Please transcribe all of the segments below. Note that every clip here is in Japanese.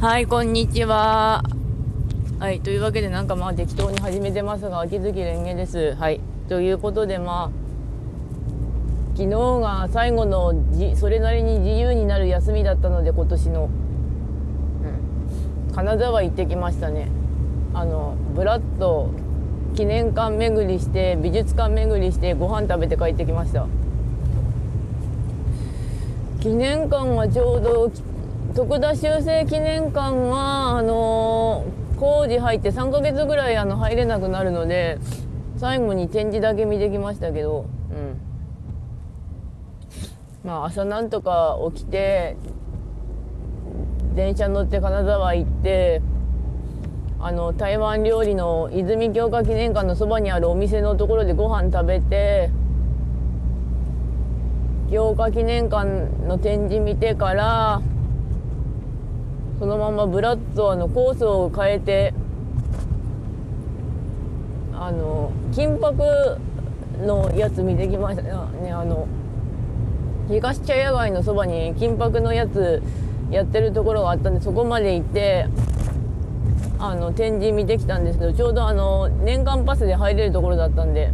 はい、こんにちは。はい、というわけで、なんかまあ適当に始めてますが、秋月蓮華です。はい、ということで、まあ、昨日が最後のじ、それなりに自由になる休みだったので、今年の。うん、金沢行ってきましたね。あの、ブラッと記念館巡りして、美術館巡りして、ご飯食べて帰ってきました。記念館はちょうど徳田修正記念館が、あのー工事入って3ヶ月ぐらいあの入れなくなるので最後に展示だけ見てきましたけど、うん、まあ朝なんとか起きて電車乗って金沢行ってあの台湾料理の泉鏡花記念館のそばにあるお店のところでご飯食べて鏡花記念館の展示見てからそのままブラッとあのコースを変えてあの金箔のやつ見てきました。ねあの東茶屋街のそばに金箔のやつやってるところがあったんでそこまで行ってあの展示見てきたんですけどちょうどあの年間パスで入れるところだったんで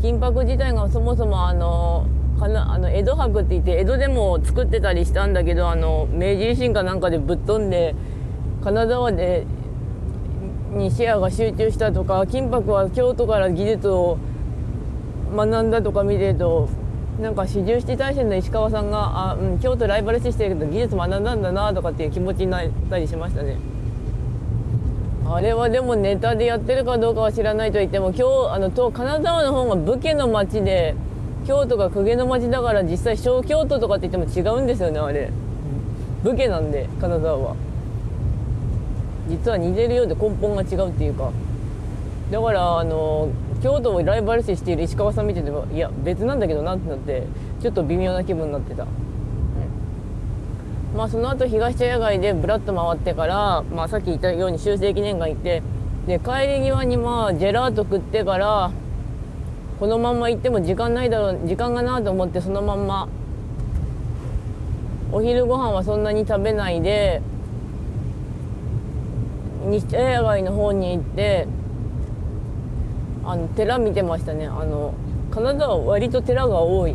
金箔自体がそもそもあのかな？あの江戸博って言って江戸でも作ってたりしたんだけどあの明治維新かなんかでぶっ飛んで金沢でにシェアが集中したとか金箔は京都から技術を学んだとか見てるとなんか四十七大戦の石川さんがあ、うん、京都ライバル視してるけど技術学んだんだなとかっていう気持ちになったりしましたね。あれはでもネタでやってるかどうかは知らないと言っても今日あのと金沢の方が武家の町で京都が公家の町だから実際小京都とかって言っても違うんですよねあれ。武家なんで金沢は。実は似てるようで根本が違うっていうか。だからあの京都をライバル視している石川さん見ててもいや別なんだけどなってなってちょっと微妙な気分になってた、うん、まあその後東茶屋街でブラッと回ってから、まあ、さっき言ったように修正記念館行ってで帰り際にまあジェラート食ってからこのまま行っても時間ないだろう時間がなと思ってそのまんま。お昼ご飯はそんなに食べないで西茶屋街の方に行ってあの寺見てましたね。あの金沢は割と寺が多い。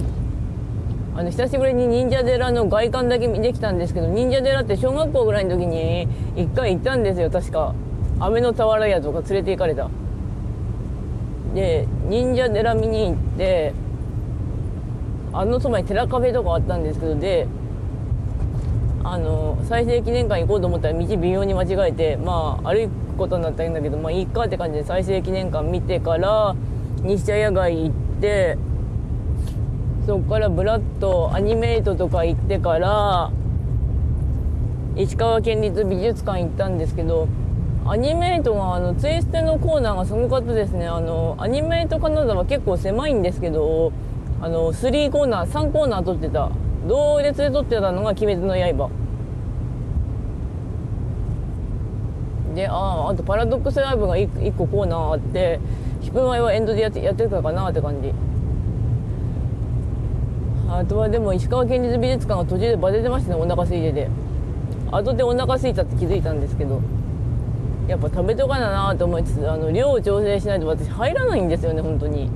あの久しぶりに忍者寺の外観だけ見てきたんですけど忍者寺って小学校ぐらいの時に一回行ったんですよ確か。飴の俵屋とか連れて行かれた。で忍者寺見に行ってあのそばに寺カフェとかあったんですけどであの再生記念館行こうと思ったら道微妙に間違えてまあ歩くことになったんだけどまあいいかって感じで再生記念館見てから西茶屋街行ってそこからブラッとアニメイトとか行ってから石川県立美術館行ったんですけどアニメイトがあのツイステのコーナーがすごかったですね。あのアニメイト金沢結構狭いんですけどあの3コーナー3コーナー撮ってた。同列で撮ってたのが「鬼滅の刃」でああとパラドックスライブが 1, 1個コーナーあって引く前はエンドでやってやってたかなって感じ。あとはでも石川県立美術館が途中でバテてましたねお腹空いてて。後でお腹空いたって気づいたんですけど。やっぱ食べとかななと思いつつあの量を調整しないと私入らないんですよね本当に。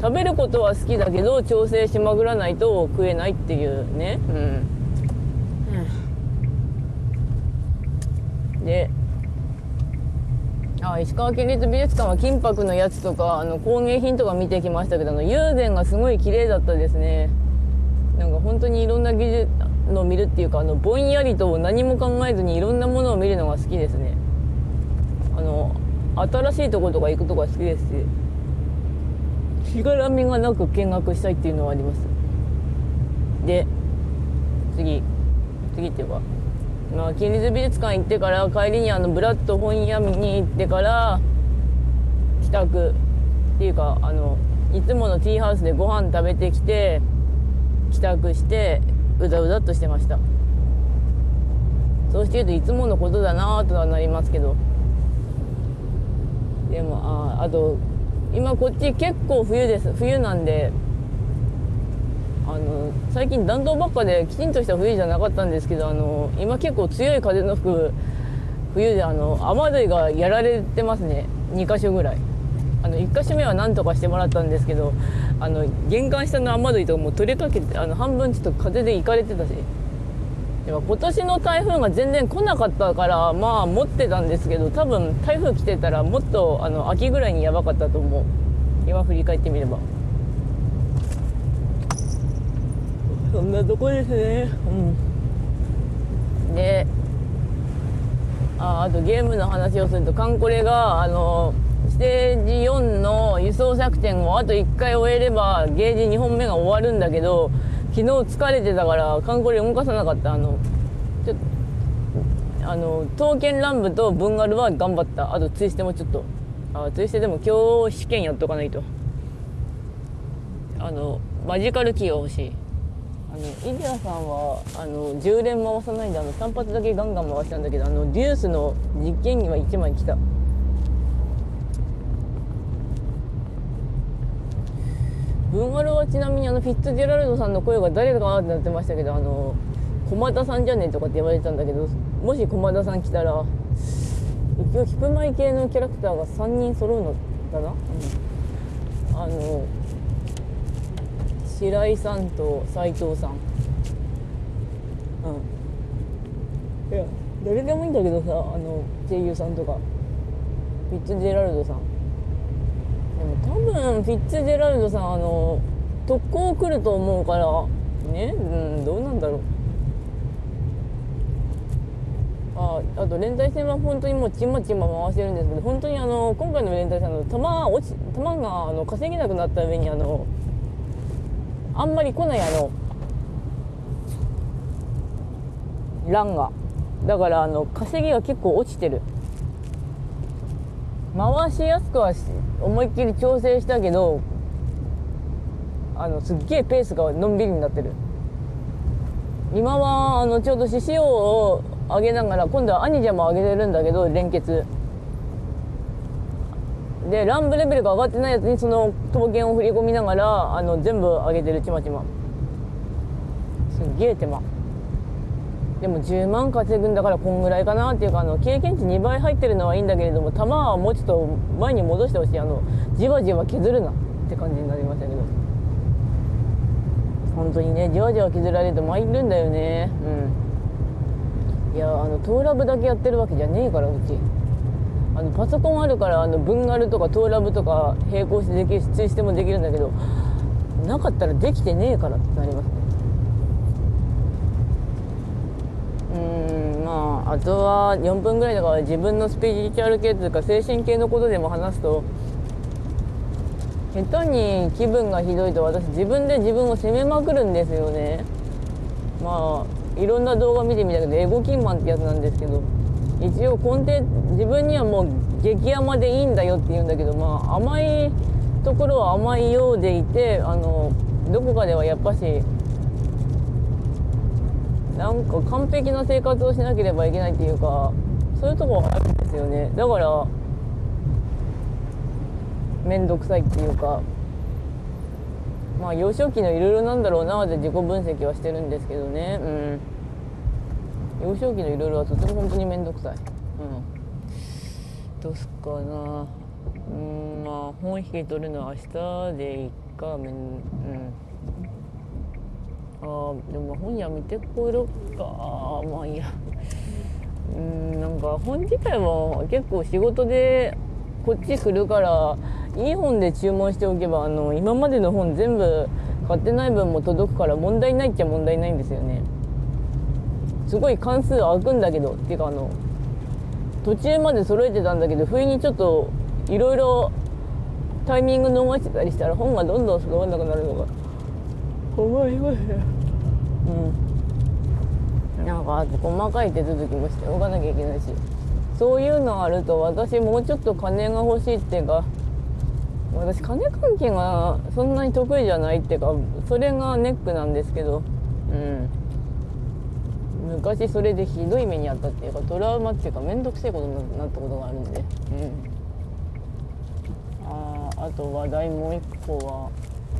食べることは好きだけど調整しまぐらないと食えないっていうね。うん。であ石川県立美術館は金箔のやつとかあの工芸品とか見てきましたけどあの友禅がすごい綺麗だったですね。なんか本当にいろんな技術のを見るっていうかあのぼんやりと何も考えずにいろんなものを見るのが好きですね新しいとことか行くとか好きですししがらみがなく見学したいっていうのはあります。で次次っていうかまあ、県立美術館行ってから帰りにあのブラッド本屋に行ってから帰宅っていうかあのいつものティーハウスでご飯食べてきて帰宅してうだうだっとしてました。そうしてるといつものことだなとはなりますけど。でもああと今こっち結構冬です。冬なんであの最近暖冬ばっかできちんとした冬じゃなかったんですけどあの今結構強い風の吹く冬であの雨どいがやられてますね。2箇所ぐらい。あの1箇所目は何とかしてもらったんですけどあの玄関下の雨どいとかもう取れかけてあの半分ちょっと風でいかれてたし。でも今年の台風が全然来なかったからまあ持ってたんですけど多分台風来てたらもっとあの秋ぐらいにやばかったと思う。今振り返ってみれば。そんなとこですね。うん。でああとゲームの話をするとカンコレがあのステージ4の輸送作戦をあと1回終えればゲージ2本目が終わるんだけど昨日疲れてたからカンコレ動かさなかった。あのちょっとあの刀剣乱舞とブンガルは頑張った。あとツイステもちょっと。あツイステでも今日試験やっとかないと。あのマジカルキーが欲しい。あのイデアさんはあの10連回さないんであの単発だけガンガン回したんだけどあのデュースの実験には1枚来た。ブンガルはちなみにあのフィッツジェラルドさんの声が誰かなってなってましたけどあの駒田さんじゃねえとかって言われてたんだけどもし駒田さん来たら一応ヒプマイ系のキャラクターが3人揃うのだな、うん、あの白井さんと斉藤さん。うん。いや誰でもいいんだけどさあの声優さんとかフィッツジェラルドさん。も多分フィッツジェラルドさんあの特攻来ると思うからね？うんどうなんだろう。ああと連帯戦は本当にもうちまちま回してるんですけど本当にあの今回の連帯戦の弾落ち弾があの稼げなくなった上にあのあんまり来ないあの欄がだからあの稼ぎが結構落ちてる。回しやすくは思いっきり調整したけどあのすっげえペースがのんびりになってる。今はあのちょうど獅子王を上げながら今度は兄者も上げてるんだけど連結。で乱舞レベルが上がってないやつにその刀剣を振り込みながらあの全部上げてるちまちま。すっげえ手間。でも10万稼ぐんだからこんぐらいかなっていうかあの経験値2倍入ってるのはいいんだけれども弾はもうちょっと前に戻してほしい。あのじわじわ削るなって感じになりましたけど。本当にねじわじわ削られると参るんだよね。うん。いやあのトーラブだけやってるわけじゃねえからうち。あのパソコンあるからあのブンガルとかトーラブとか並行してできるしツイステもできるんだけどなかったらできてねえからってなりますね。うんまああとは4分ぐらいだから自分のスピリチュアル系というか精神系のことでも話すと下手に気分がひどいと私自分で自分を責めまくるんですよね。まあいろんな動画見てみたけどエゴキンマンってやつなんですけど一応根底自分にはもう激甘でいいんだよって言うんだけどまあ甘いところは甘いようでいてあのどこかではやっぱしなんか完璧な生活をしなければいけないっていうかそういうとこはあるんですよね。だから面倒くさいっていうかまあ幼少期のいろいろなんだろうなって自己分析はしてるんですけどね。うん。幼少期のいろいろはとても本当に面倒くさい。うん。どうすっかな。うんまあ本引き取るのは明日でいいか。めんうん。あでも本屋見てこようか。まあいいや。うんなんか本自体は結構仕事でこっち来るからいい本で注文しておけばあの今までの本全部買ってない分も届くから問題ないっちゃ問題ないんですよね。すごい関数空くんだけどっていうかあの途中まで揃えてたんだけど不意にちょっといろいろタイミング逃してたりしたら本がどんどん揃わなくなるのが。怖いわようん。なんかあと細かい手続きもしておかなきゃいけないし。そういうのあると私もうちょっと金が欲しいっていうか私金関係がそんなに得意じゃないっていうかそれがネックなんですけど。うん。昔それでひどい目にあったっていうかトラウマっていうか面倒くせえことになったことがあるんで。うん。ああと話題もう一個は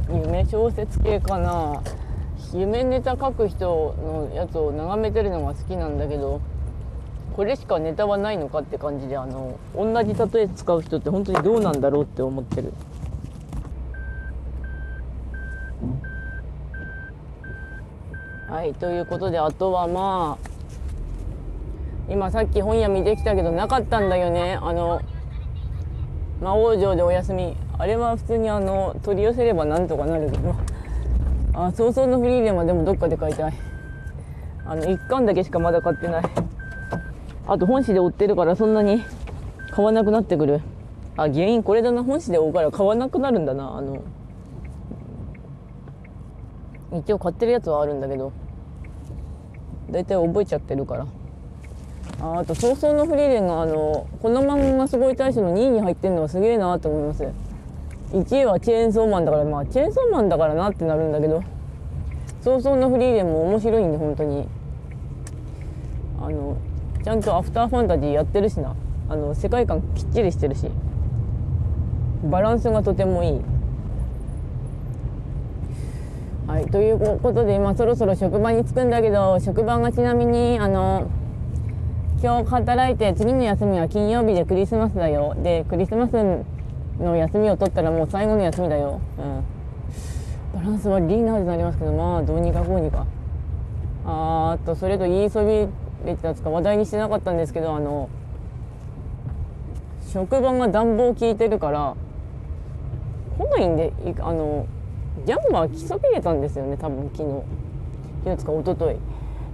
夢小説系かな。夢ネタ書く人のやつを眺めてるのが好きなんだけどこれしかネタはないのかって感じであの同じ例え使う人って本当にどうなんだろうって思ってる。はいということであとはまあ今さっき本屋見てきたけどなかったんだよね。あの魔王城でお休み。あれは普通にあの取り寄せればなんとかなる。けどあ早々のフリーレンはでもどっかで買いたい。あの1巻だけしかまだ買ってない。あと本誌で売ってるからそんなに買わなくなってくる。あ原因これだな。本誌で追うから買わなくなるんだな。あの一応買ってるやつはあるんだけど。大体覚えちゃってるから。ああと早々のフリーレンがあのこの漫画がすごい大使の2位に入ってるのはすげえなと思います。1位はチェーンソーマンだからまあチェーンソーマンだからなってなるんだけど早々のフリーレンも面白いんで本当にあのちゃんとアフターファンタジーやってるしなあの世界観きっちりしてるしバランスがとてもいいはいということで今そろそろ職場に着くんだけど職場がちなみにあの今日働いて次の休みは金曜日でクリスマスだよでクリスマスの休みを取ったらもう最後の休みだよ、うん、バランス悪いなってなりますけどまあどうにかこうにか。あーとそれと言いそびれてたつか話題にしてなかったんですけどあの職場が暖房効いてるから来ないんであのジャンバー着そびれたんですよね多分昨日。昨日つか一昨日。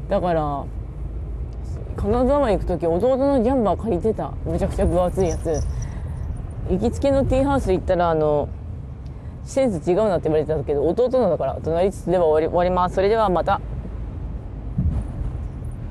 だから金沢行く時弟のジャンバー借りてた。むちゃくちゃ分厚いやつ。行きつけのティーハウス行ったらあのセンス違うなって言われてたけど弟のだから隣つつでは終わり終わります。それではまた。